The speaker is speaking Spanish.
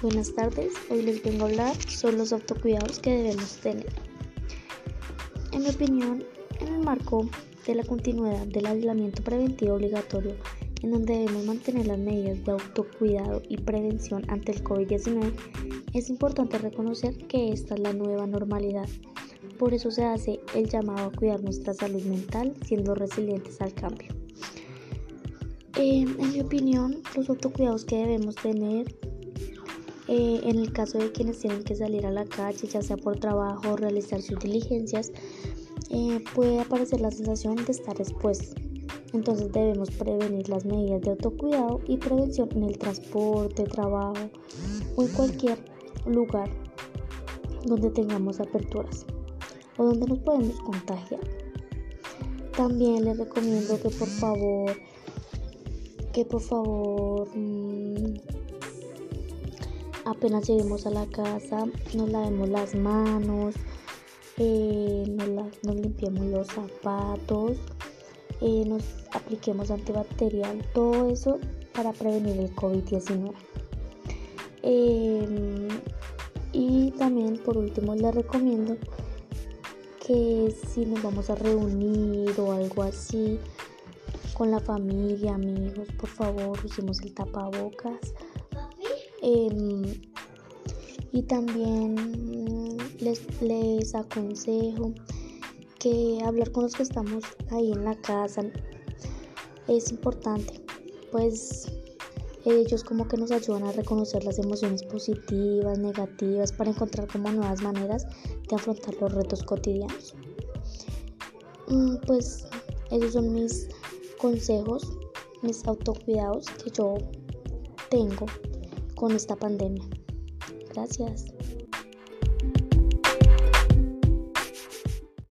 Buenas tardes, hoy les vengo a hablar sobre los autocuidados que debemos tener. En mi opinión, en el marco de la continuidad del aislamiento preventivo obligatorio, en donde debemos mantener las medidas de autocuidado y prevención ante el COVID-19, es importante reconocer que esta es la nueva normalidad. Por eso se hace el llamado a cuidar nuestra salud mental, siendo resilientes al cambio. Eh, en mi opinión, los autocuidados que debemos tener eh, en el caso de quienes tienen que salir a la calle, ya sea por trabajo o realizar sus diligencias, eh, puede aparecer la sensación de estar expuesto. Entonces debemos prevenir las medidas de autocuidado y prevención en el transporte, trabajo o en cualquier lugar donde tengamos aperturas o donde nos podemos contagiar. También les recomiendo que por favor, que por favor mmm, apenas lleguemos a la casa nos lavemos las manos, eh, nos, limpiemos los zapatos, eh, nos apliquemos antibacterial, todo eso para prevenir el COVID-19. Em, y también por último les recomiendo que si nos vamos a reunir o algo así con la familia, amigos, por favor usemos el tapabocas y también les, les aconsejo que hablar con los que estamos ahí en la casa es importante, pues ellos como que nos ayudan a reconocer las emociones positivas, negativas, para encontrar como nuevas maneras de afrontar los retos cotidianos. Mm, pues esos son mis consejos, mis autocuidados que yo tengo con esta pandemia. Gracias.